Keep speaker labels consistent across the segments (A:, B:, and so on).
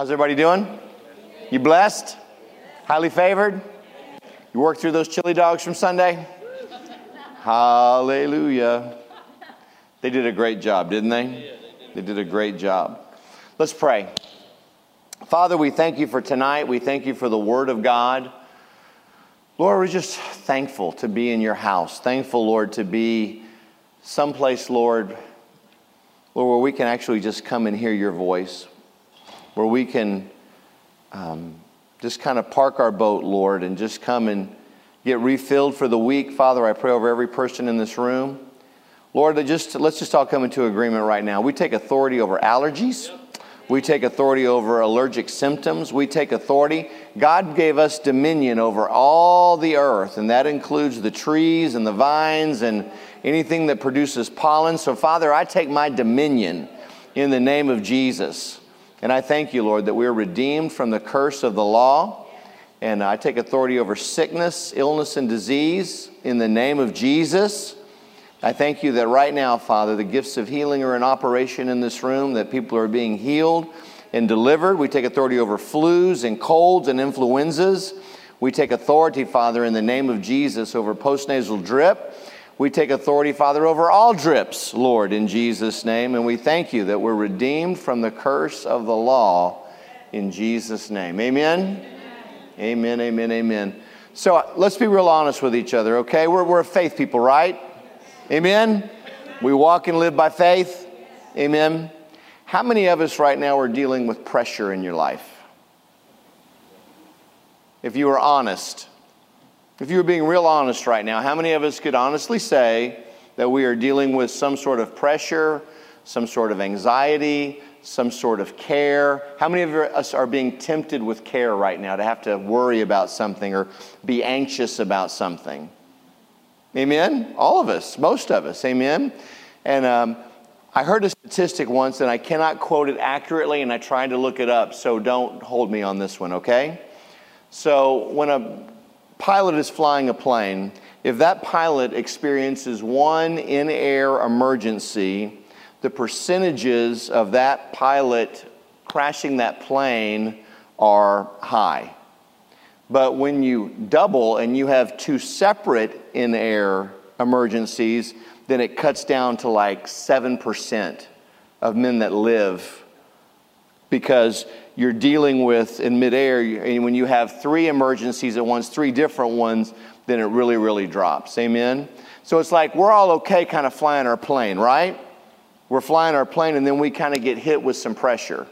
A: How's everybody doing? You blessed? Highly favored? You worked through those chili dogs from Sunday? Hallelujah. They did a great job, didn't they? They did a great job. Let's pray. Father, we thank you for tonight. We thank you for the Word of God. Lord, we're just thankful to be in your house. Thankful, Lord, to be someplace, Lord, Lord, where we can actually just come and hear your voice, where we can um, just kind of park our boat, Lord, and just come and get refilled for the week. Father, I pray over every person in this room. Lord, just, let's just all come into agreement right now. We take authority over allergies. We take authority over allergic symptoms. We take authority. God gave us dominion over all the earth, and that includes the trees and the vines and anything that produces pollen. So, Father, I take my dominion in the name of Jesus. And I thank you, Lord, that we're redeemed from the curse of the law. And I take authority over sickness, illness, and disease in the name of Jesus. I thank you that right now, Father, the gifts of healing are in operation in this room, that people are being healed and delivered. We take authority over flus and colds and influenzas. We take authority, Father, in the name of Jesus over postnasal drip. We take authority, Father, over all drips, Lord, in Jesus' name. And we thank you that we're redeemed from the curse of the law in Jesus' name. Amen. Amen, amen, amen. So uh, let's be real honest with each other, okay? We're, we're faith people, right? Amen? We walk and live by faith. Amen. How many of us right now are dealing with pressure in your life? If you are honest, if you were being real honest right now, how many of us could honestly say that we are dealing with some sort of pressure, some sort of anxiety, some sort of care? How many of us are being tempted with care right now to have to worry about something or be anxious about something? Amen? All of us, most of us. Amen? And um, I heard a statistic once, and I cannot quote it accurately, and I tried to look it up, so don't hold me on this one, okay? So when a pilot is flying a plane, if that pilot experiences one in air emergency, the percentages of that pilot crashing that plane are high. But when you double and you have two separate in air emergencies, then it cuts down to like 7% of men that live because you're dealing with in midair, and when you have three emergencies at once, three different ones, then it really, really drops. Amen? So it's like we're all okay kind of flying our plane, right? We're flying our plane, and then we kind of get hit with some pressure.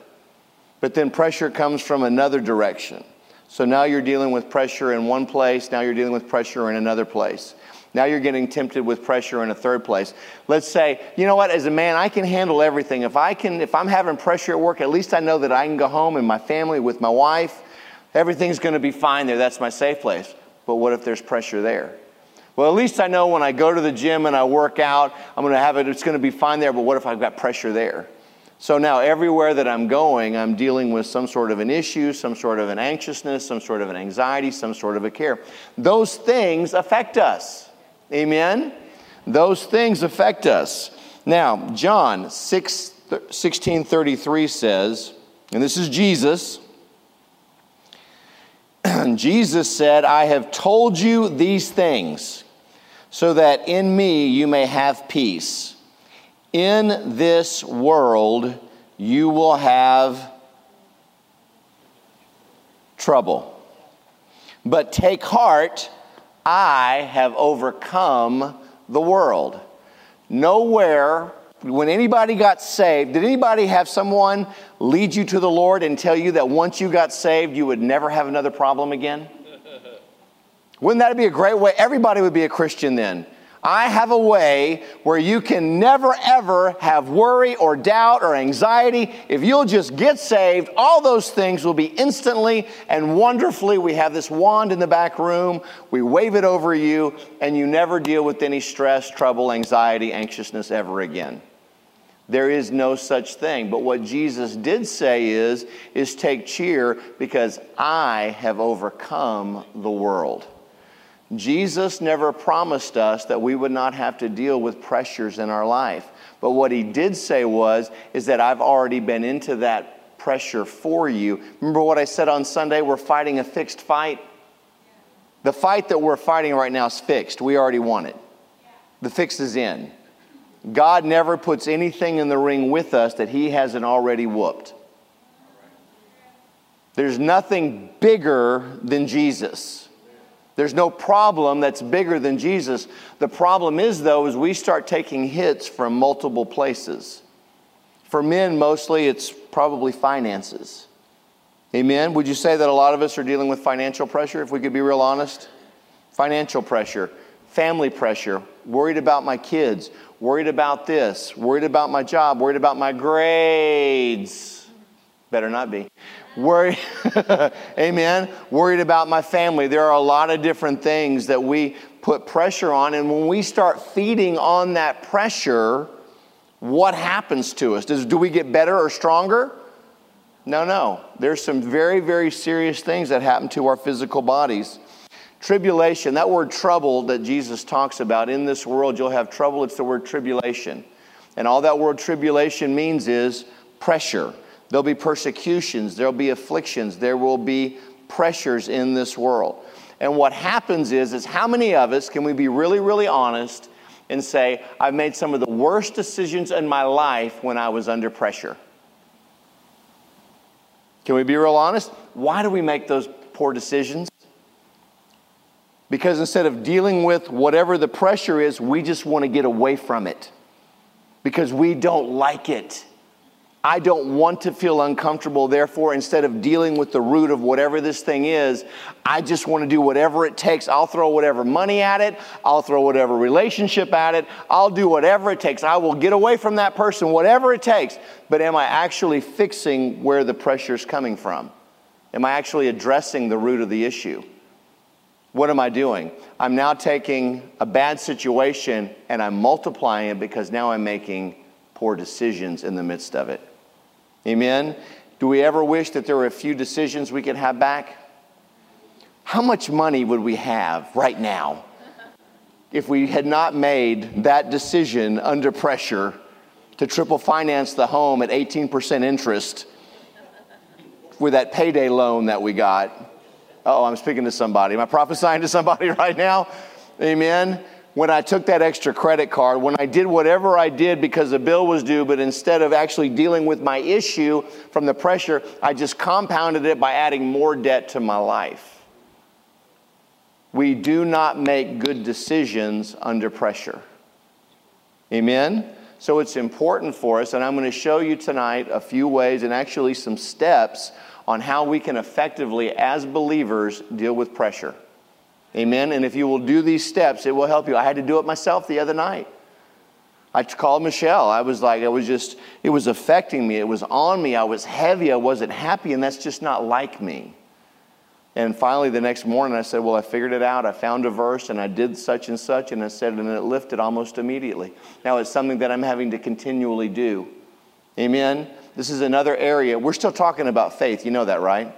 A: But then pressure comes from another direction. So now you're dealing with pressure in one place, now you're dealing with pressure in another place. Now you're getting tempted with pressure in a third place. Let's say, you know what, as a man, I can handle everything. If I can if I'm having pressure at work, at least I know that I can go home and my family with my wife, everything's going to be fine there. That's my safe place. But what if there's pressure there? Well, at least I know when I go to the gym and I work out, I'm going to have it, it's going to be fine there, but what if I've got pressure there? So now, everywhere that I'm going, I'm dealing with some sort of an issue, some sort of an anxiousness, some sort of an anxiety, some sort of a care. Those things affect us. Amen? Those things affect us. Now, John 6, 16 33 says, and this is Jesus. Jesus said, I have told you these things so that in me you may have peace. In this world, you will have trouble. But take heart, I have overcome the world. Nowhere, when anybody got saved, did anybody have someone lead you to the Lord and tell you that once you got saved, you would never have another problem again? Wouldn't that be a great way? Everybody would be a Christian then. I have a way where you can never ever have worry or doubt or anxiety. If you'll just get saved, all those things will be instantly and wonderfully. We have this wand in the back room, we wave it over you, and you never deal with any stress, trouble, anxiety, anxiousness ever again. There is no such thing. But what Jesus did say is, is take cheer because I have overcome the world. Jesus never promised us that we would not have to deal with pressures in our life. But what he did say was is that I've already been into that pressure for you. Remember what I said on Sunday? We're fighting a fixed fight. The fight that we're fighting right now is fixed. We already won it. The fix is in. God never puts anything in the ring with us that He hasn't already whooped. There's nothing bigger than Jesus. There's no problem that's bigger than Jesus. The problem is, though, is we start taking hits from multiple places. For men, mostly, it's probably finances. Amen? Would you say that a lot of us are dealing with financial pressure, if we could be real honest? Financial pressure, family pressure, worried about my kids, worried about this, worried about my job, worried about my grades. Better not be. Worried, amen. Worried about my family. There are a lot of different things that we put pressure on. And when we start feeding on that pressure, what happens to us? Does, do we get better or stronger? No, no. There's some very, very serious things that happen to our physical bodies. Tribulation, that word trouble that Jesus talks about in this world, you'll have trouble. It's the word tribulation. And all that word tribulation means is pressure. There'll be persecutions, there'll be afflictions, there will be pressures in this world. And what happens is, is how many of us can we be really, really honest and say, I've made some of the worst decisions in my life when I was under pressure? Can we be real honest? Why do we make those poor decisions? Because instead of dealing with whatever the pressure is, we just want to get away from it because we don't like it. I don't want to feel uncomfortable. Therefore, instead of dealing with the root of whatever this thing is, I just want to do whatever it takes. I'll throw whatever money at it. I'll throw whatever relationship at it. I'll do whatever it takes. I will get away from that person, whatever it takes. But am I actually fixing where the pressure is coming from? Am I actually addressing the root of the issue? What am I doing? I'm now taking a bad situation and I'm multiplying it because now I'm making poor decisions in the midst of it. Amen? Do we ever wish that there were a few decisions we could have back? How much money would we have right now if we had not made that decision under pressure to triple finance the home at 18% interest with that payday loan that we got? Oh, I'm speaking to somebody. Am I prophesying to somebody right now? Amen when I took that extra credit card, when I did whatever I did because the bill was due, but instead of actually dealing with my issue from the pressure, I just compounded it by adding more debt to my life. We do not make good decisions under pressure. Amen? So it's important for us, and I'm going to show you tonight a few ways and actually some steps on how we can effectively, as believers, deal with pressure. Amen. And if you will do these steps, it will help you. I had to do it myself the other night. I called Michelle. I was like, I was just, it was affecting me. It was on me. I was heavy. I wasn't happy, and that's just not like me. And finally, the next morning, I said, Well, I figured it out. I found a verse and I did such and such, and I said, and it lifted almost immediately. Now it's something that I'm having to continually do. Amen. This is another area. We're still talking about faith. You know that, right?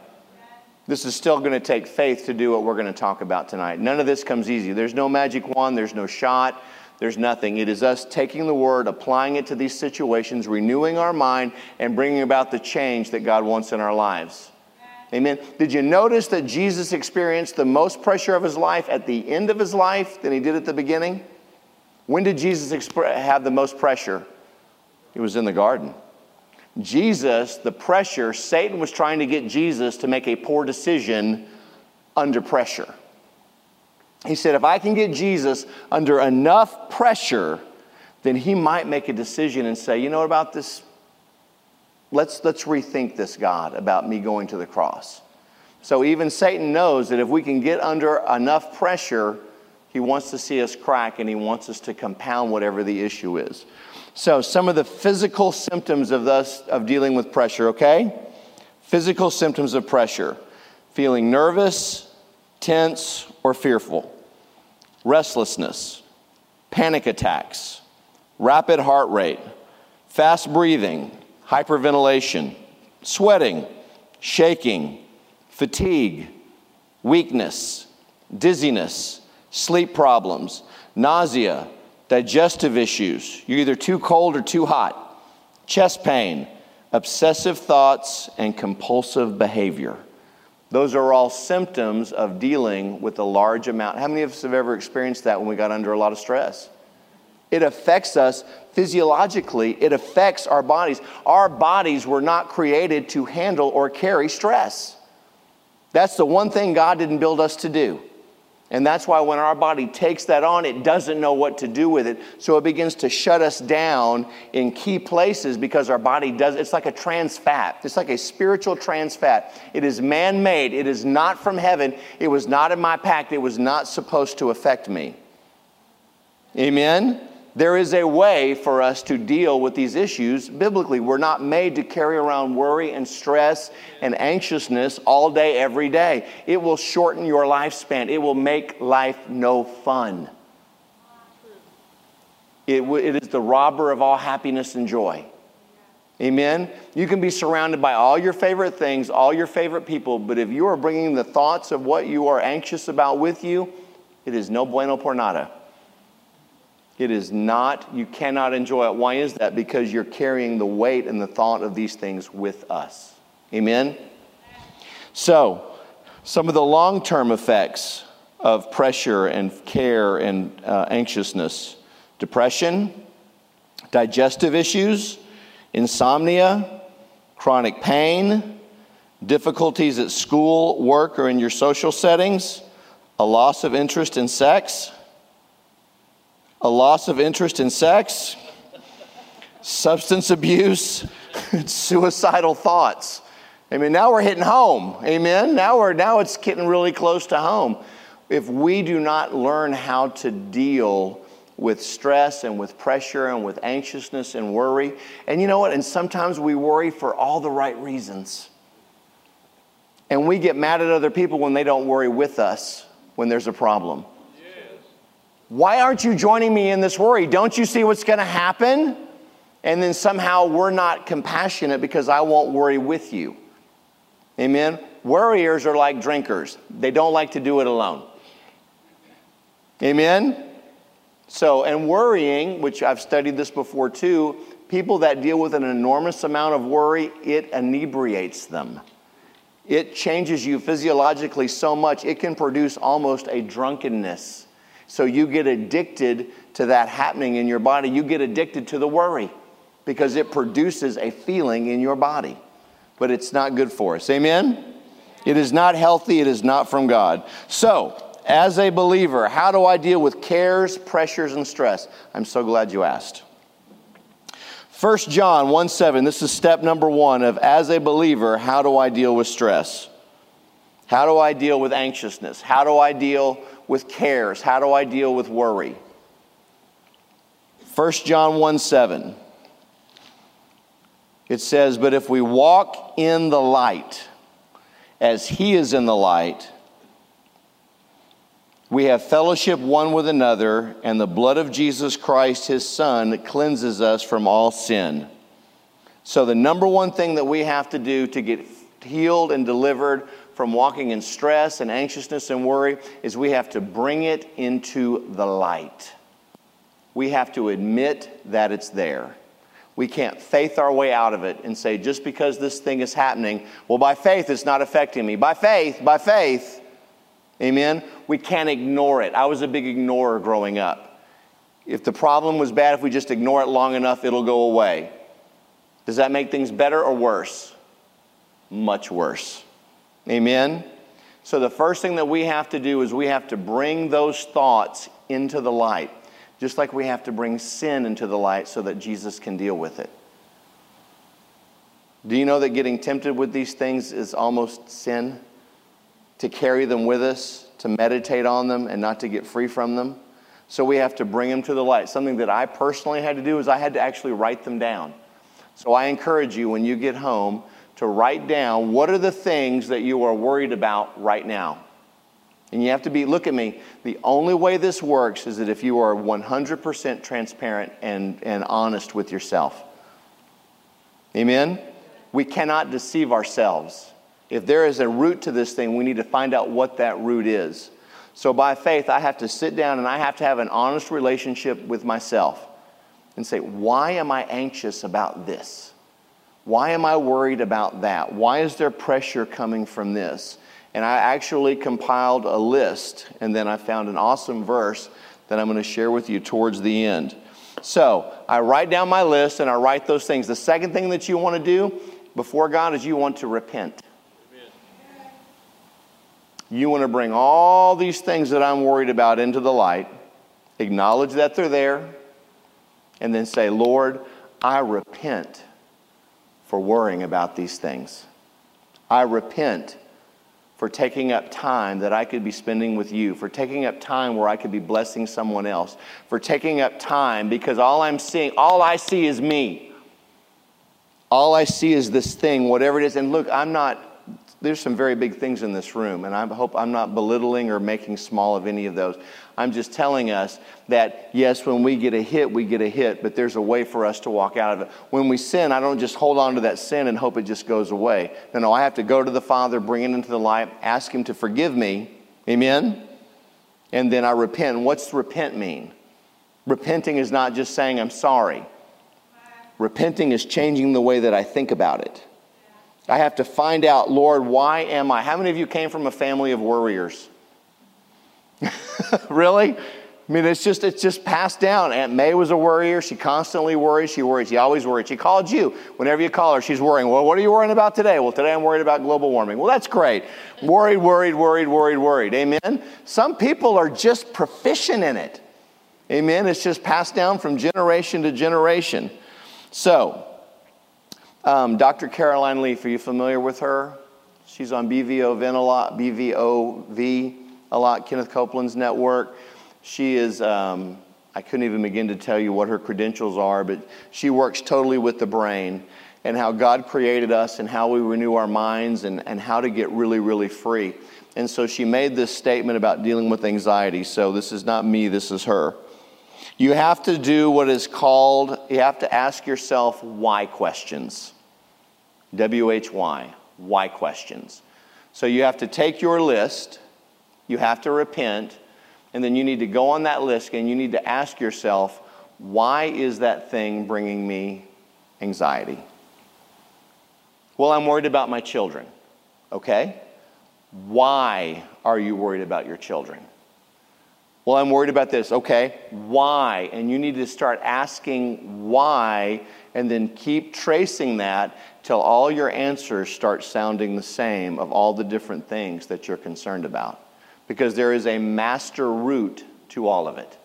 A: This is still going to take faith to do what we're going to talk about tonight. None of this comes easy. There's no magic wand, there's no shot, there's nothing. It is us taking the word, applying it to these situations, renewing our mind, and bringing about the change that God wants in our lives. Amen. Did you notice that Jesus experienced the most pressure of his life at the end of his life than he did at the beginning? When did Jesus have the most pressure? It was in the garden. Jesus, the pressure, Satan was trying to get Jesus to make a poor decision under pressure. He said, if I can get Jesus under enough pressure, then he might make a decision and say, you know about this? Let's, let's rethink this, God, about me going to the cross. So even Satan knows that if we can get under enough pressure, he wants to see us crack and he wants us to compound whatever the issue is. So, some of the physical symptoms of thus of dealing with pressure, okay? Physical symptoms of pressure. Feeling nervous, tense, or fearful. Restlessness, panic attacks, rapid heart rate, fast breathing, hyperventilation, sweating, shaking, fatigue, weakness, dizziness, sleep problems, nausea, digestive issues, you're either too cold or too hot, chest pain, obsessive thoughts, and compulsive behavior. Those are all symptoms of dealing with a large amount. How many of us have ever experienced that when we got under a lot of stress? It affects us physiologically, it affects our bodies. Our bodies were not created to handle or carry stress. That's the one thing God didn't build us to do. And that's why when our body takes that on, it doesn't know what to do with it. So it begins to shut us down in key places because our body does. It's like a trans fat. It's like a spiritual trans fat. It is man made. It is not from heaven. It was not in my pact. It was not supposed to affect me. Amen? There is a way for us to deal with these issues biblically. We're not made to carry around worry and stress and anxiousness all day, every day. It will shorten your lifespan, it will make life no fun. It, w- it is the robber of all happiness and joy. Amen. You can be surrounded by all your favorite things, all your favorite people, but if you are bringing the thoughts of what you are anxious about with you, it is no bueno por nada. It is not, you cannot enjoy it. Why is that? Because you're carrying the weight and the thought of these things with us. Amen? So, some of the long term effects of pressure and care and uh, anxiousness depression, digestive issues, insomnia, chronic pain, difficulties at school, work, or in your social settings, a loss of interest in sex a loss of interest in sex, substance abuse, suicidal thoughts. I mean, now we're hitting home. Amen. Now we're now it's getting really close to home. If we do not learn how to deal with stress and with pressure and with anxiousness and worry, and you know what? And sometimes we worry for all the right reasons. And we get mad at other people when they don't worry with us when there's a problem. Why aren't you joining me in this worry? Don't you see what's going to happen? And then somehow we're not compassionate because I won't worry with you. Amen? Worriers are like drinkers, they don't like to do it alone. Amen? So, and worrying, which I've studied this before too, people that deal with an enormous amount of worry, it inebriates them. It changes you physiologically so much, it can produce almost a drunkenness. So you get addicted to that happening in your body. You get addicted to the worry because it produces a feeling in your body. But it's not good for us. Amen? It is not healthy, it is not from God. So, as a believer, how do I deal with cares, pressures, and stress? I'm so glad you asked. 1 John 1 7, this is step number one of as a believer, how do I deal with stress? How do I deal with anxiousness? How do I deal with cares? How do I deal with worry? 1 John 1 7. It says, But if we walk in the light, as he is in the light, we have fellowship one with another, and the blood of Jesus Christ, his Son, cleanses us from all sin. So, the number one thing that we have to do to get healed and delivered from walking in stress and anxiousness and worry is we have to bring it into the light. We have to admit that it's there. We can't faith our way out of it and say, just because this thing is happening, well, by faith, it's not affecting me. By faith, by faith. Amen? We can't ignore it. I was a big ignorer growing up. If the problem was bad, if we just ignore it long enough, it'll go away. Does that make things better or worse? Much worse. Amen? So, the first thing that we have to do is we have to bring those thoughts into the light, just like we have to bring sin into the light so that Jesus can deal with it. Do you know that getting tempted with these things is almost sin? To carry them with us, to meditate on them, and not to get free from them? So we have to bring them to the light. Something that I personally had to do is I had to actually write them down. So I encourage you when you get home to write down what are the things that you are worried about right now. And you have to be, look at me, the only way this works is that if you are 100% transparent and, and honest with yourself. Amen? We cannot deceive ourselves. If there is a root to this thing, we need to find out what that root is. So by faith, I have to sit down and I have to have an honest relationship with myself and say, why am I anxious about this? Why am I worried about that? Why is there pressure coming from this? And I actually compiled a list, and then I found an awesome verse that I'm going to share with you towards the end. So I write down my list and I write those things. The second thing that you want to do before God is you want to repent. You want to bring all these things that I'm worried about into the light, acknowledge that they're there, and then say, Lord, I repent for worrying about these things. I repent for taking up time that I could be spending with you, for taking up time where I could be blessing someone else, for taking up time because all I'm seeing, all I see is me. All I see is this thing, whatever it is. And look, I'm not there's some very big things in this room, and I hope I'm not belittling or making small of any of those. I'm just telling us that, yes, when we get a hit, we get a hit, but there's a way for us to walk out of it. When we sin, I don't just hold on to that sin and hope it just goes away. No, no, I have to go to the Father, bring it into the light, ask Him to forgive me. Amen? And then I repent. What's repent mean? Repenting is not just saying, I'm sorry. Repenting is changing the way that I think about it. I have to find out, Lord, why am I? How many of you came from a family of worriers? really? I mean, it's just it's just passed down. Aunt May was a worrier. She constantly worries. She worries. She always worries. She called you. Whenever you call her, she's worrying. Well, what are you worrying about today? Well, today I'm worried about global warming. Well, that's great. Worried, worried, worried, worried, worried. Amen. Some people are just proficient in it. Amen. It's just passed down from generation to generation. So, um, Dr. Caroline Leaf, are you familiar with her? She's on BVOV a lot, BVOV a lot, Kenneth Copeland's network. She is, um, I couldn't even begin to tell you what her credentials are, but she works totally with the brain and how God created us and how we renew our minds and, and how to get really, really free. And so she made this statement about dealing with anxiety. So this is not me, this is her. You have to do what is called, you have to ask yourself why questions. W H Y, why questions. So you have to take your list, you have to repent, and then you need to go on that list and you need to ask yourself, why is that thing bringing me anxiety? Well, I'm worried about my children. Okay? Why are you worried about your children? Well, I'm worried about this. Okay, why? And you need to start asking why and then keep tracing that till all your answers start sounding the same of all the different things that you're concerned about. Because there is a master root to all of it.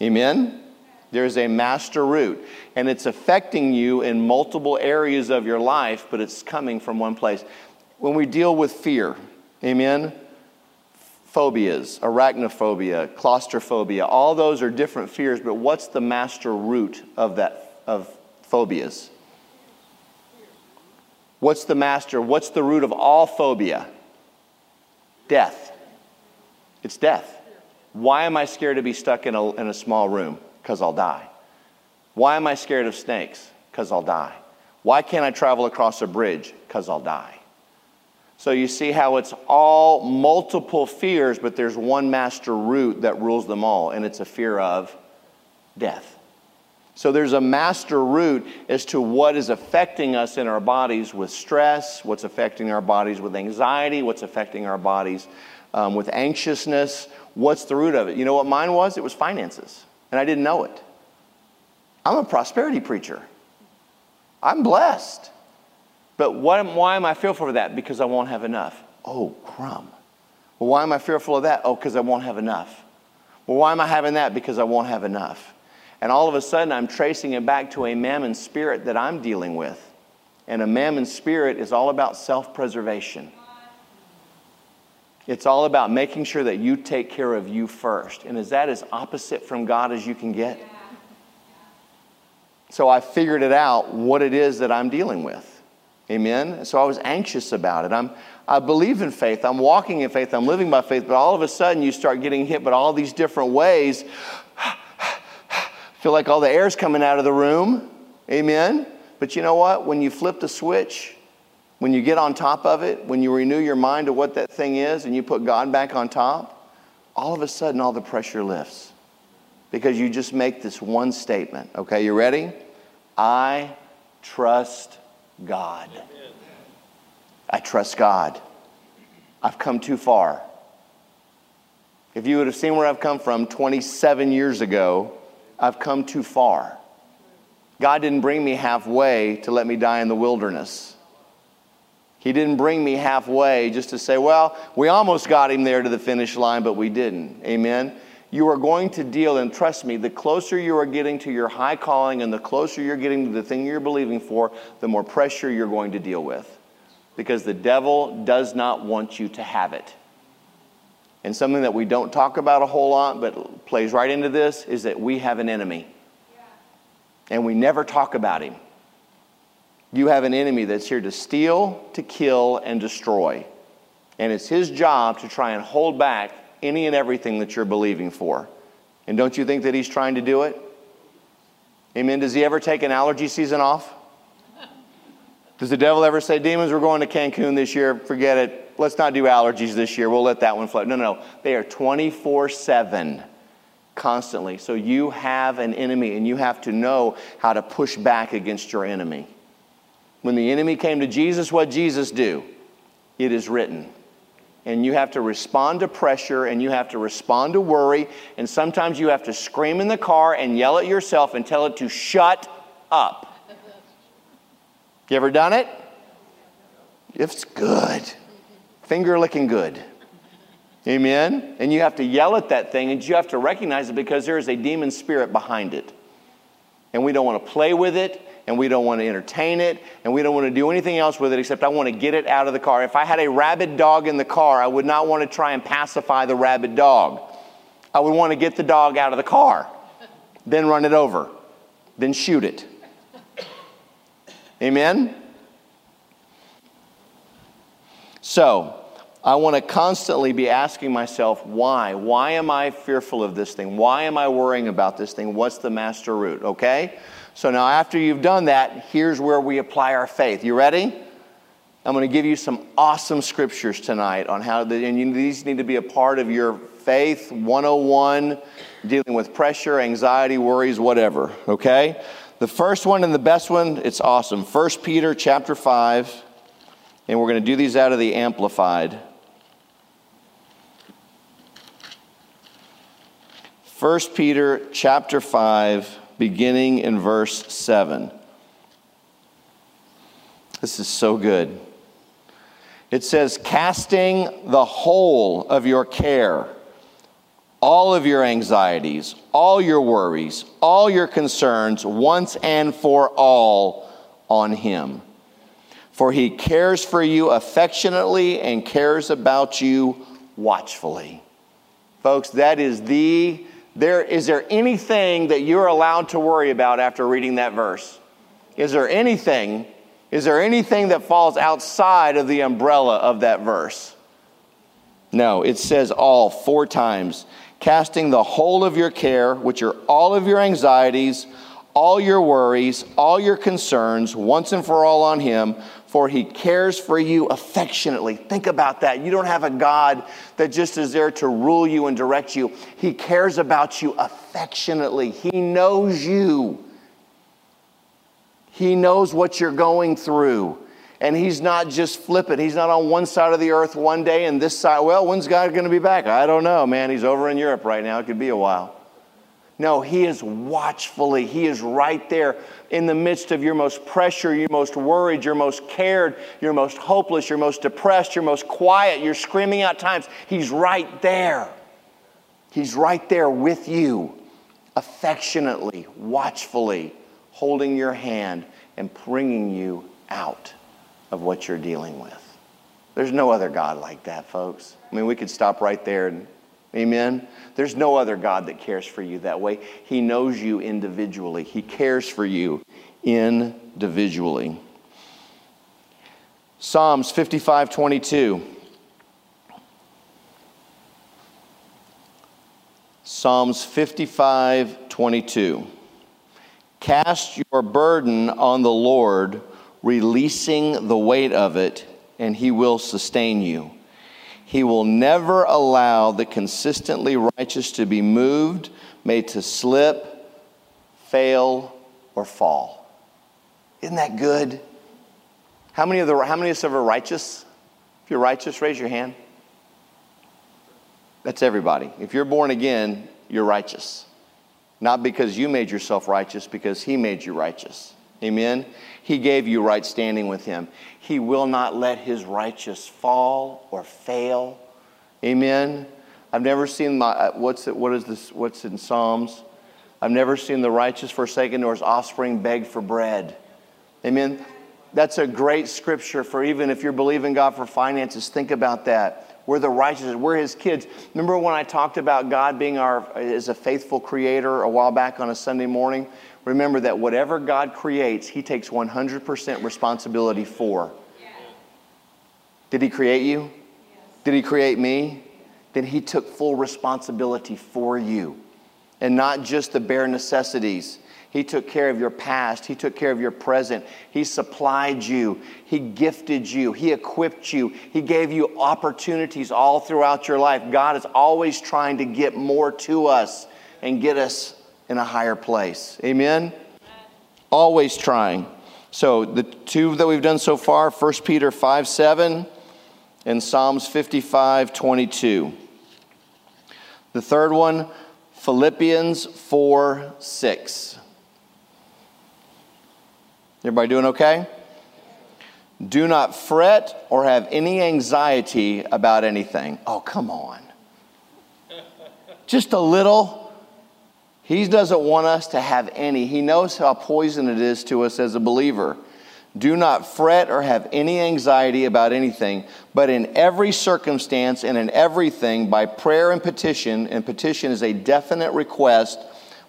A: Amen? There's a master root, and it's affecting you in multiple areas of your life, but it's coming from one place. When we deal with fear, amen? Phobias, arachnophobia, claustrophobia, all those are different fears, but what's the master root of that of phobias? What's the master? What's the root of all phobia? Death. It's death. Why am I scared to be stuck in a, in a small room? Because I'll die. Why am I scared of snakes? Because I'll die. Why can't I travel across a bridge? Because I'll die. So you see how it's all multiple fears, but there's one master root that rules them all, and it's a fear of death. So there's a master root as to what is affecting us in our bodies with stress, what's affecting our bodies with anxiety, what's affecting our bodies um, with anxiousness. What's the root of it? You know what mine was? It was finances, and I didn't know it. I'm a prosperity preacher. I'm blessed. But what, why am I fearful of that? Because I won't have enough. Oh, crumb. Well, why am I fearful of that? Oh, because I won't have enough. Well, why am I having that? Because I won't have enough. And all of a sudden, I'm tracing it back to a mammon spirit that I'm dealing with. And a mammon spirit is all about self preservation. It's all about making sure that you take care of you first. And is that as opposite from God as you can get? So I figured it out what it is that I'm dealing with. Amen. So I was anxious about it. I'm, I believe in faith. I'm walking in faith. I'm living by faith. But all of a sudden, you start getting hit by all these different ways. Feel like all the air's coming out of the room. Amen. But you know what? When you flip the switch, when you get on top of it, when you renew your mind to what that thing is and you put God back on top, all of a sudden all the pressure lifts. Because you just make this one statement. Okay, you ready? I trust God. I trust God. I've come too far. If you would have seen where I've come from 27 years ago, I've come too far. God didn't bring me halfway to let me die in the wilderness. He didn't bring me halfway just to say, well, we almost got him there to the finish line, but we didn't. Amen? You are going to deal, and trust me, the closer you are getting to your high calling and the closer you're getting to the thing you're believing for, the more pressure you're going to deal with. Because the devil does not want you to have it. And something that we don't talk about a whole lot, but plays right into this, is that we have an enemy. And we never talk about him. You have an enemy that's here to steal, to kill, and destroy. And it's his job to try and hold back any and everything that you're believing for. And don't you think that he's trying to do it? Amen. Does he ever take an allergy season off? Does the devil ever say, Demons, we're going to Cancun this year, forget it. Let's not do allergies this year. We'll let that one float. No, no, no. They are 24 7 constantly. So you have an enemy, and you have to know how to push back against your enemy. When the enemy came to Jesus, what Jesus do? It is written. And you have to respond to pressure and you have to respond to worry. And sometimes you have to scream in the car and yell at yourself and tell it to shut up. You ever done it? It's good. Finger licking good. Amen? And you have to yell at that thing and you have to recognize it because there is a demon spirit behind it. And we don't want to play with it and we don't want to entertain it and we don't want to do anything else with it except I want to get it out of the car. If I had a rabid dog in the car, I would not want to try and pacify the rabid dog. I would want to get the dog out of the car, then run it over, then shoot it. Amen? So, I want to constantly be asking myself, why? Why am I fearful of this thing? Why am I worrying about this thing? What's the master root? Okay? So now, after you've done that, here's where we apply our faith. You ready? I'm going to give you some awesome scriptures tonight on how, the, and you, these need to be a part of your faith 101, dealing with pressure, anxiety, worries, whatever. Okay? The first one and the best one, it's awesome. 1 Peter chapter 5, and we're going to do these out of the Amplified. 1 Peter chapter 5, beginning in verse 7. This is so good. It says, casting the whole of your care all of your anxieties, all your worries, all your concerns once and for all on Him. For He cares for you affectionately and cares about you watchfully. Folks, that is the there is there anything that you're allowed to worry about after reading that verse? Is there anything is there anything that falls outside of the umbrella of that verse? No, it says all four times casting the whole of your care, which are all of your anxieties, all your worries, all your concerns, once and for all on Him, for He cares for you affectionately. Think about that. You don't have a God that just is there to rule you and direct you, He cares about you affectionately. He knows you, He knows what you're going through. And he's not just flippant. He's not on one side of the earth one day and this side. Well, when's God going to be back? I don't know, man. He's over in Europe right now. It could be a while. No, he is watchfully. He is right there in the midst of your most pressure, your most worried, your most cared, your most hopeless, your most depressed, your most quiet, you're screaming out times. He's right there. He's right there with you, affectionately, watchfully, holding your hand and bringing you out of what you're dealing with. There's no other God like that, folks. I mean, we could stop right there and Amen. There's no other God that cares for you that way. He knows you individually. He cares for you individually. Psalms 55 22. Psalms 55 22. Cast your burden on the Lord releasing the weight of it, and He will sustain you. He will never allow the consistently righteous to be moved, made to slip, fail, or fall. Isn't that good? How many of the how many of us are righteous? If you're righteous, raise your hand. That's everybody. If you're born again, you're righteous. Not because you made yourself righteous, because He made you righteous. Amen? He gave you right standing with Him. He will not let His righteous fall or fail. Amen? I've never seen my, uh, what's, it, what is this, what's in Psalms? I've never seen the righteous forsaken nor his offspring beg for bread. Amen? That's a great scripture for even if you're believing God for finances, think about that. We're the righteous. We're his kids. Remember when I talked about God being our as a faithful creator a while back on a Sunday morning? Remember that whatever God creates, he takes 100% responsibility for. Did he create you? Did he create me? Then he took full responsibility for you. And not just the bare necessities. He took care of your past. He took care of your present. He supplied you. He gifted you. He equipped you. He gave you opportunities all throughout your life. God is always trying to get more to us and get us in a higher place. Amen? Always trying. So the two that we've done so far 1 Peter 5 7 and Psalms 55 22. The third one, Philippians 4 6. Everybody doing okay? Do not fret or have any anxiety about anything. Oh, come on. Just a little. He doesn't want us to have any. He knows how poison it is to us as a believer. Do not fret or have any anxiety about anything, but in every circumstance and in everything, by prayer and petition, and petition is a definite request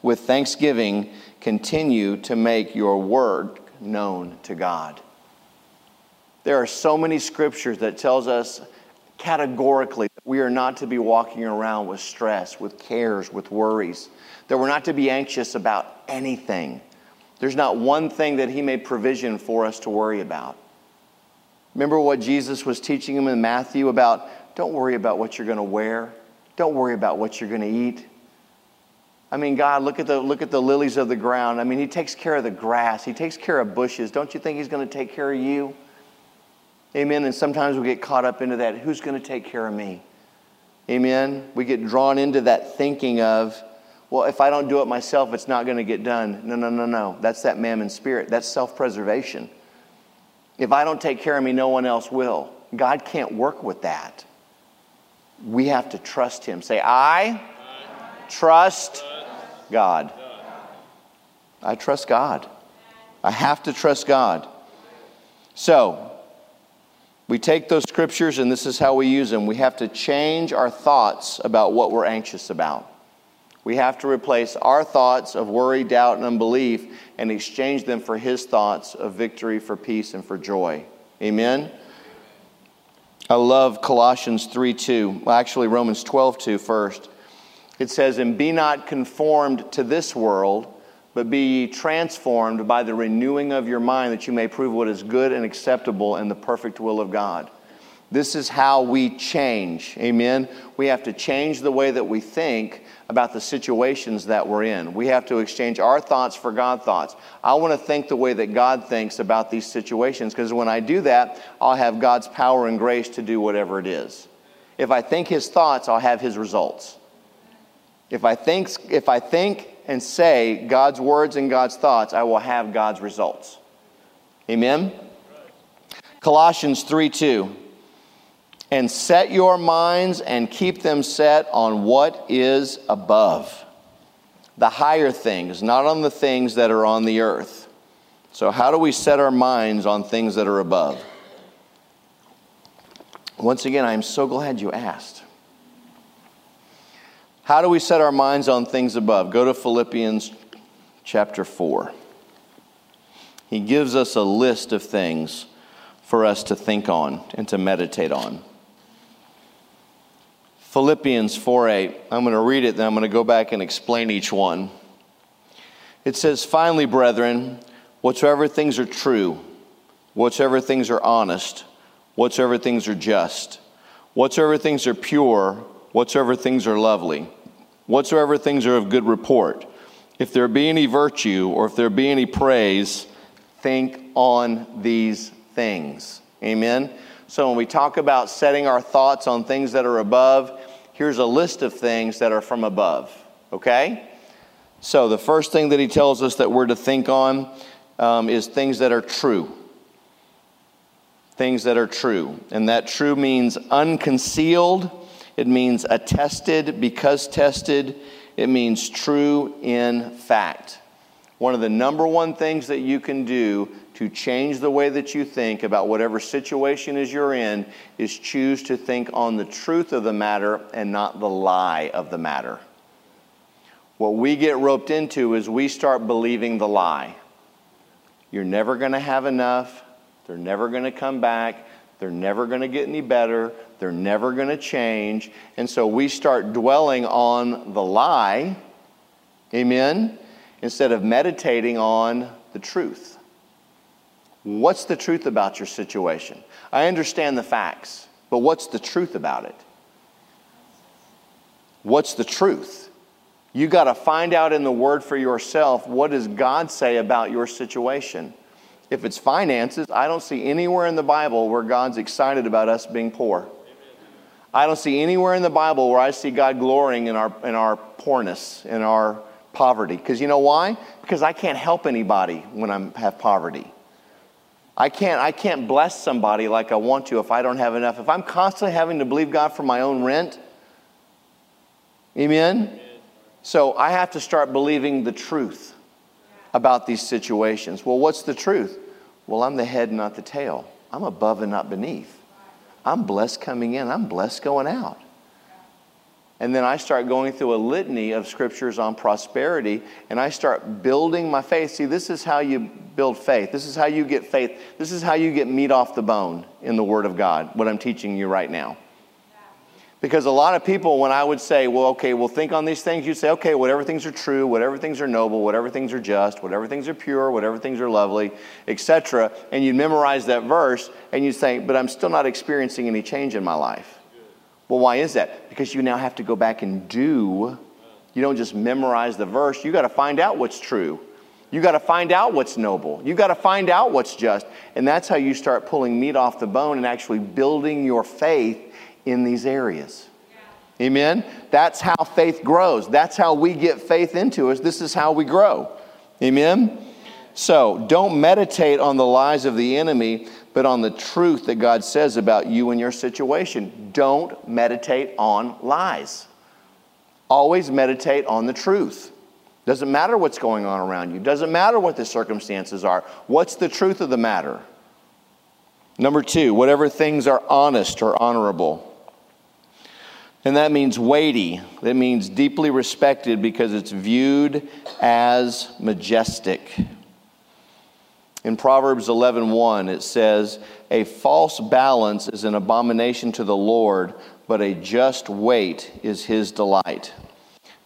A: with thanksgiving, continue to make your word known to God. There are so many scriptures that tells us categorically that we are not to be walking around with stress, with cares, with worries, that we're not to be anxious about anything. There's not one thing that he made provision for us to worry about. Remember what Jesus was teaching him in Matthew about don't worry about what you're going to wear. Don't worry about what you're going to eat. I mean, God, look at the look at the lilies of the ground. I mean, he takes care of the grass. He takes care of bushes. Don't you think he's going to take care of you? Amen. And sometimes we get caught up into that. Who's going to take care of me? Amen. We get drawn into that thinking of, well, if I don't do it myself, it's not going to get done. No, no, no, no. That's that mammon spirit. That's self preservation. If I don't take care of me, no one else will. God can't work with that. We have to trust Him. Say, I, trust God. I trust God. I have to trust God. So, we take those scriptures and this is how we use them. We have to change our thoughts about what we're anxious about. We have to replace our thoughts of worry, doubt, and unbelief and exchange them for His thoughts of victory, for peace, and for joy. Amen? I love Colossians 3 2. Well, actually, Romans 12 2 first. It says, And be not conformed to this world, but be ye transformed by the renewing of your mind, that you may prove what is good and acceptable and the perfect will of God. This is how we change. Amen. We have to change the way that we think about the situations that we're in. We have to exchange our thoughts for God thoughts. I want to think the way that God thinks about these situations because when I do that, I'll have God's power and grace to do whatever it is. If I think his thoughts, I'll have his results. If I think, if I think and say God's words and God's thoughts, I will have God's results. Amen? Colossians 3 2. And set your minds and keep them set on what is above, the higher things, not on the things that are on the earth. So, how do we set our minds on things that are above? Once again, I'm so glad you asked. How do we set our minds on things above? Go to Philippians chapter 4. He gives us a list of things for us to think on and to meditate on. Philippians 4 8. I'm going to read it, then I'm going to go back and explain each one. It says, Finally, brethren, whatsoever things are true, whatsoever things are honest, whatsoever things are just, whatsoever things are pure, whatsoever things are lovely whatsoever things are of good report. If there be any virtue or if there be any praise, think on these things. Amen. So when we talk about setting our thoughts on things that are above, here's a list of things that are from above. Okay? So the first thing that he tells us that we're to think on um, is things that are true. Things that are true. And that true means unconcealed, it means attested because tested, it means true in fact. One of the number one things that you can do to change the way that you think about whatever situation is you're in is choose to think on the truth of the matter and not the lie of the matter. What we get roped into is we start believing the lie. You're never going to have enough. They're never going to come back. They're never going to get any better. They're never going to change. And so we start dwelling on the lie. Amen. Instead of meditating on the truth. What's the truth about your situation? I understand the facts, but what's the truth about it? What's the truth? You got to find out in the word for yourself what does God say about your situation? If it's finances, I don't see anywhere in the Bible where God's excited about us being poor. I don't see anywhere in the Bible where I see God glorying in our, in our poorness, in our poverty. Because you know why? Because I can't help anybody when I have poverty. I can't, I can't bless somebody like I want to if I don't have enough. If I'm constantly having to believe God for my own rent, amen? So I have to start believing the truth about these situations. Well, what's the truth? Well, I'm the head, not the tail. I'm above and not beneath. I'm blessed coming in, I'm blessed going out. And then I start going through a litany of scriptures on prosperity and I start building my faith. See, this is how you build faith. This is how you get faith. This is how you get meat off the bone in the Word of God, what I'm teaching you right now. Because a lot of people, when I would say, well, okay, well, think on these things, you'd say, okay, whatever things are true, whatever things are noble, whatever things are just, whatever things are pure, whatever things are lovely, etc. And you'd memorize that verse and you'd say, but I'm still not experiencing any change in my life. Well, why is that? Because you now have to go back and do. You don't just memorize the verse, you got to find out what's true. You got to find out what's noble. You got to find out what's just. And that's how you start pulling meat off the bone and actually building your faith in these areas. Yeah. Amen? That's how faith grows. That's how we get faith into us. This is how we grow. Amen? So don't meditate on the lies of the enemy, but on the truth that God says about you and your situation. Don't meditate on lies. Always meditate on the truth. Doesn't matter what's going on around you, doesn't matter what the circumstances are. What's the truth of the matter? Number two, whatever things are honest or honorable. And that means weighty. That means deeply respected because it's viewed as majestic. In Proverbs 11:1 it says, "A false balance is an abomination to the Lord, but a just weight is his delight."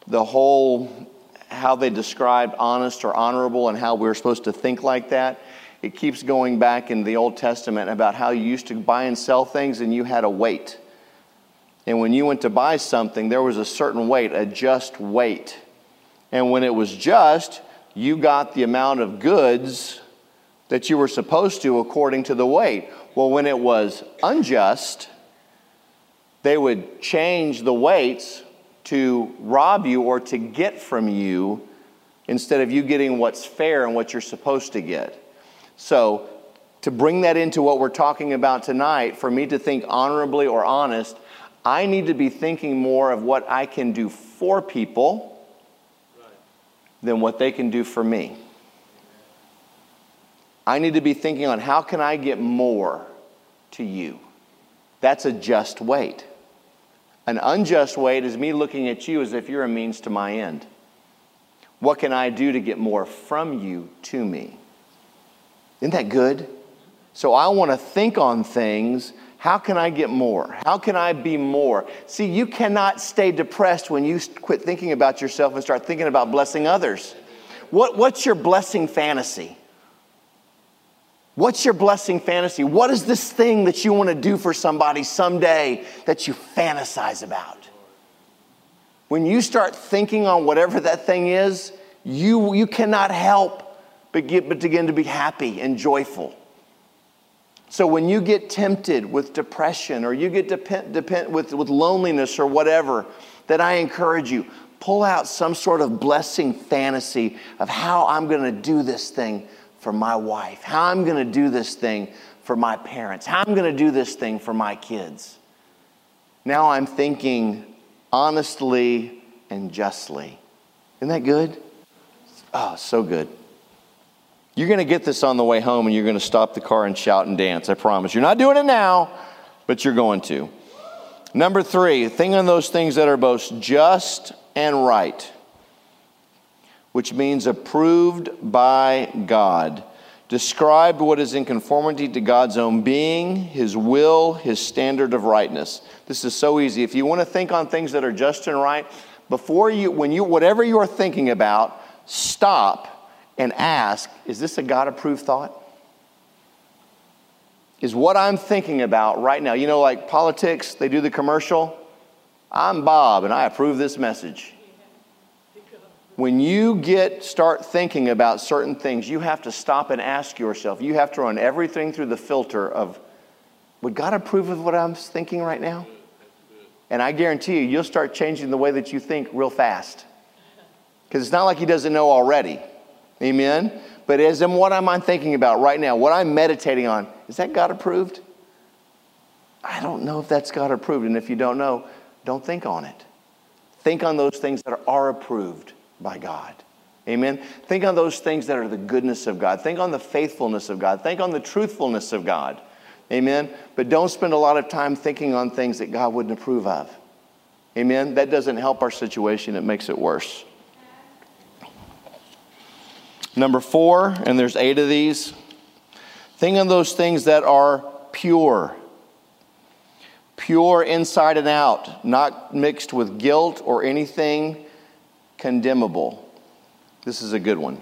A: The whole how they described honest or honorable and how we we're supposed to think like that, it keeps going back in the Old Testament about how you used to buy and sell things and you had a weight. And when you went to buy something, there was a certain weight, a just weight. And when it was just, you got the amount of goods that you were supposed to according to the weight. Well, when it was unjust, they would change the weights to rob you or to get from you instead of you getting what's fair and what you're supposed to get. So, to bring that into what we're talking about tonight, for me to think honorably or honest, I need to be thinking more of what I can do for people than what they can do for me. I need to be thinking on how can I get more to you? That's a just weight. An unjust weight is me looking at you as if you're a means to my end. What can I do to get more from you to me? Isn't that good? So I want to think on things. How can I get more? How can I be more? See, you cannot stay depressed when you quit thinking about yourself and start thinking about blessing others. What, what's your blessing fantasy? What's your blessing fantasy? What is this thing that you want to do for somebody someday that you fantasize about? When you start thinking on whatever that thing is, you, you cannot help but, get, but begin to be happy and joyful. So when you get tempted with depression or you get depend, depend, with, with loneliness or whatever, that I encourage you, pull out some sort of blessing fantasy of how I'm going to do this thing for my wife, how I'm going to do this thing for my parents, how I'm going to do this thing for my kids. Now I'm thinking honestly and justly. Isn't that good? Oh, so good. You're going to get this on the way home and you're going to stop the car and shout and dance. I promise. You're not doing it now, but you're going to. Number three, think on those things that are both just and right, which means approved by God. Describe what is in conformity to God's own being, His will, His standard of rightness. This is so easy. If you want to think on things that are just and right, before you, when you, whatever you're thinking about, stop and ask is this a God approved thought? Is what I'm thinking about right now, you know, like politics, they do the commercial. I'm Bob and I approve this message. When you get start thinking about certain things, you have to stop and ask yourself. You have to run everything through the filter of would God approve of what I'm thinking right now? And I guarantee you, you'll start changing the way that you think real fast. Because it's not like He doesn't know already. Amen? But as in what am I thinking about right now, what I'm meditating on, is that God approved? I don't know if that's God approved. And if you don't know, don't think on it. Think on those things that are approved by God. Amen. Think on those things that are the goodness of God. Think on the faithfulness of God. Think on the truthfulness of God. Amen. But don't spend a lot of time thinking on things that God wouldn't approve of. Amen. That doesn't help our situation, it makes it worse. Number four, and there's eight of these, think on those things that are pure. Pure inside and out, not mixed with guilt or anything condemnable. This is a good one.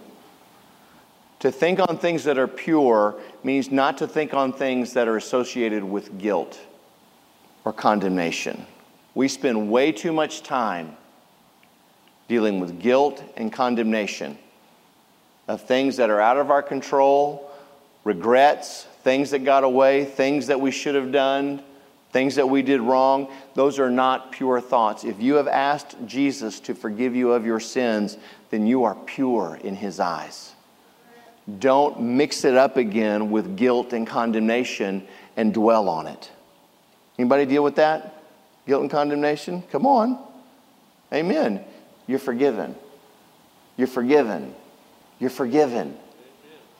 A: To think on things that are pure means not to think on things that are associated with guilt or condemnation. We spend way too much time dealing with guilt and condemnation of things that are out of our control, regrets, things that got away, things that we should have done, things that we did wrong. Those are not pure thoughts. If you have asked Jesus to forgive you of your sins, then you are pure in his eyes. Don't mix it up again with guilt and condemnation and dwell on it. Anybody deal with that? Guilt and condemnation? Come on. Amen. You're forgiven. You're forgiven. You're forgiven.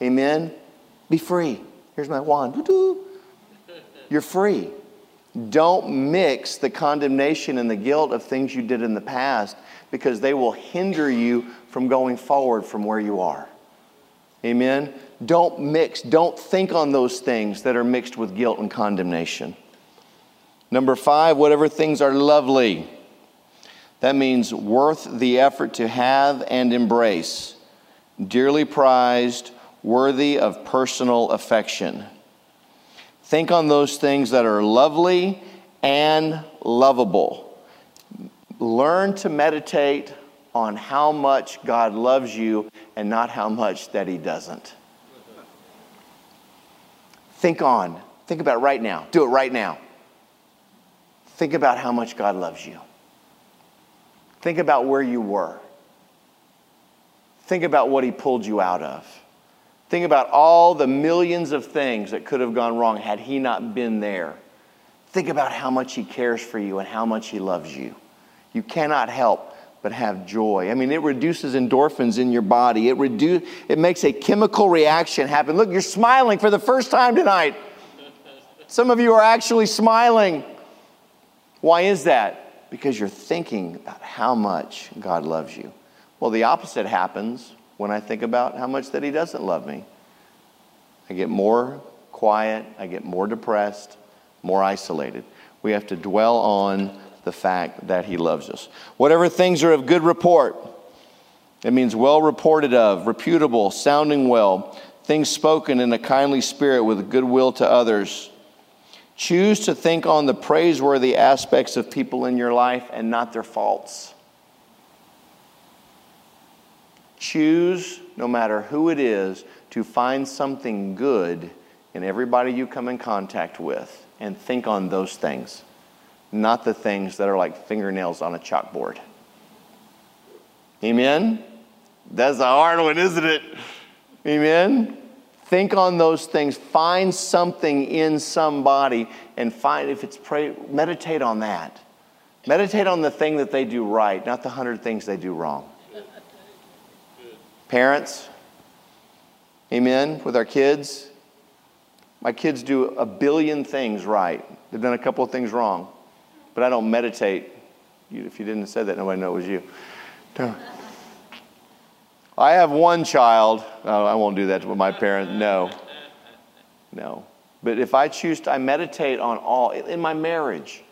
A: Amen. Be free. Here's my wand. You're free. Don't mix the condemnation and the guilt of things you did in the past because they will hinder you from going forward from where you are. Amen. Don't mix, don't think on those things that are mixed with guilt and condemnation. Number five, whatever things are lovely. That means worth the effort to have and embrace dearly prized, worthy of personal affection. Think on those things that are lovely and lovable. Learn to meditate on how much God loves you and not how much that He doesn't. Think on, think about right now. Do it right now. Think about how much God loves you. Think about where you were. Think about what he pulled you out of. Think about all the millions of things that could have gone wrong had he not been there. Think about how much he cares for you and how much he loves you. You cannot help but have joy. I mean, it reduces endorphins in your body. It redu- it makes a chemical reaction happen. Look, you're smiling for the first time tonight. Some of you are actually smiling. Why is that? Because you're thinking about how much God loves you. Well, the opposite happens when I think about how much that He doesn't love me. I get more quiet, I get more depressed, more isolated. We have to dwell on the fact that He loves us. Whatever things are of good report, it means well reported of, reputable, sounding well, things spoken in a kindly spirit with goodwill to others. Choose to think on the praiseworthy aspects of people in your life and not their faults. Choose, no matter who it is, to find something good in everybody you come in contact with and think on those things, not the things that are like fingernails on a chalkboard. Amen? That's a hard one, isn't it? Amen? Think on those things. Find something in somebody and find, if it's pray, meditate on that. Meditate on the thing that they do right, not the hundred things they do wrong. Parents, amen, with our kids. My kids do a billion things right. They've done a couple of things wrong, but I don't meditate. If you didn't say that, nobody knows it was you. I have one child. Oh, I won't do that with my parents. No. No. But if I choose to, I meditate on all, in my marriage.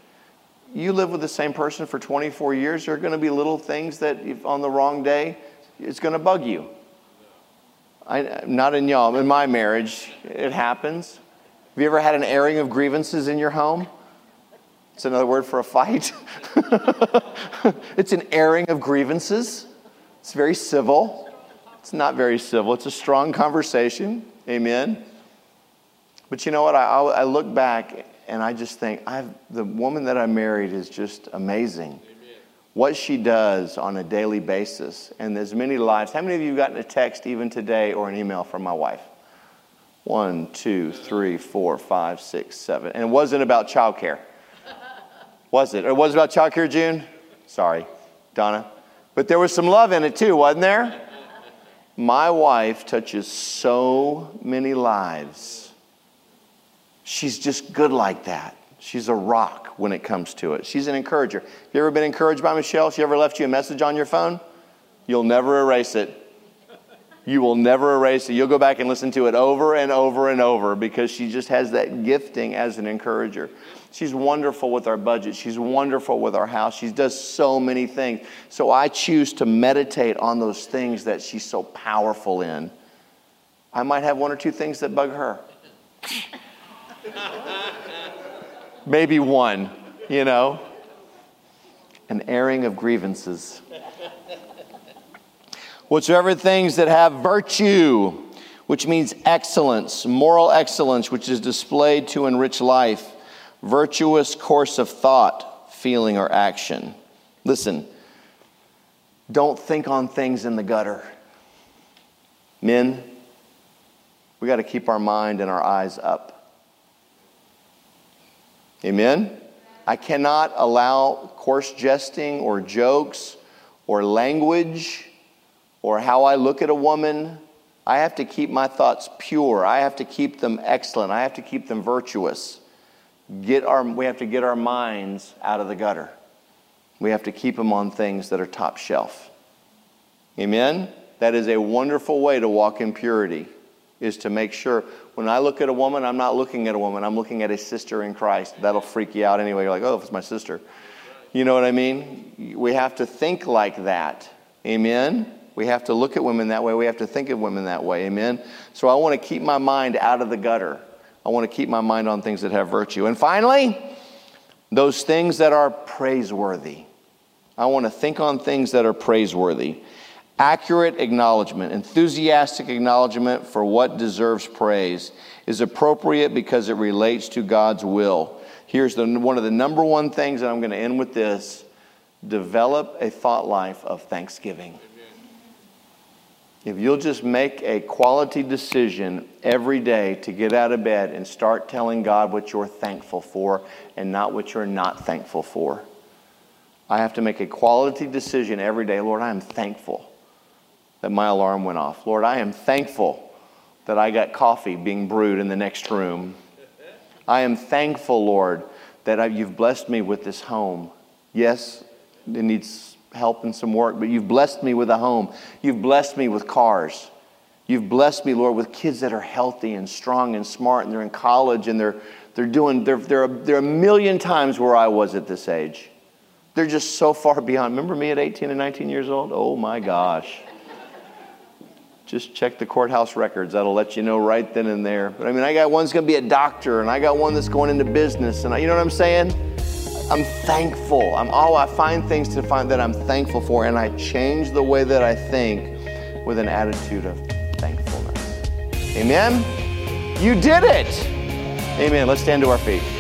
A: You live with the same person for 24 years, there are going to be little things that if on the wrong day, it's going to bug you. I, not in y'all, in my marriage, it happens. Have you ever had an airing of grievances in your home? It's another word for a fight. it's an airing of grievances. It's very civil. It's not very civil. It's a strong conversation. Amen. But you know what? I, I look back and I just think I've, the woman that I married is just amazing what she does on a daily basis. And there's many lives. How many of you have gotten a text even today or an email from my wife? One, two, three, four, five, six, seven. And it wasn't about childcare. Was it? It was about childcare, June? Sorry, Donna. But there was some love in it too, wasn't there? My wife touches so many lives. She's just good like that. She's a rock when it comes to it. She's an encourager. Have you ever been encouraged by Michelle? She ever left you a message on your phone? You'll never erase it. You will never erase it. You'll go back and listen to it over and over and over because she just has that gifting as an encourager. She's wonderful with our budget. She's wonderful with our house. She does so many things. So I choose to meditate on those things that she's so powerful in. I might have one or two things that bug her maybe one, you know. An airing of grievances. Whatsoever things that have virtue, which means excellence, moral excellence, which is displayed to enrich life, virtuous course of thought, feeling, or action. Listen, don't think on things in the gutter. Men, we got to keep our mind and our eyes up. Amen? I cannot allow coarse jesting or jokes or language or how I look at a woman. I have to keep my thoughts pure. I have to keep them excellent. I have to keep them virtuous. Get our, we have to get our minds out of the gutter. We have to keep them on things that are top shelf. Amen? That is a wonderful way to walk in purity, is to make sure when I look at a woman, I'm not looking at a woman, I'm looking at a sister in Christ. That'll freak you out anyway. You're like, oh, if it's my sister. You know what I mean? We have to think like that. Amen? We have to look at women that way. We have to think of women that way. Amen? So I want to keep my mind out of the gutter. I want to keep my mind on things that have virtue. And finally, those things that are praiseworthy. I want to think on things that are praiseworthy accurate acknowledgement, enthusiastic acknowledgement for what deserves praise is appropriate because it relates to God's will. Here's the, one of the number one things, and I'm going to end with this develop a thought life of thanksgiving. If you'll just make a quality decision every day to get out of bed and start telling God what you're thankful for and not what you're not thankful for. I have to make a quality decision every day. Lord, I am thankful that my alarm went off. Lord, I am thankful that I got coffee being brewed in the next room. I am thankful, Lord, that I, you've blessed me with this home. Yes, it needs help and some work, but you've blessed me with a home. You've blessed me with cars. You've blessed me, Lord, with kids that are healthy and strong and smart, and they're in college and they're, they're doing, they're, they're, a, they're a million times where I was at this age. They're just so far beyond. Remember me at 18 and 19 years old? Oh my gosh just check the courthouse records. That'll let you know right then and there. But I mean, I got one's going to be a doctor, and I got one that's going into business, and I, you know what I'm saying? I'm thankful. I'm all I find things to find that I'm thankful for, and I change the way that I think with an attitude of thankfulness. Amen? You did it! Amen. Let's stand to our feet.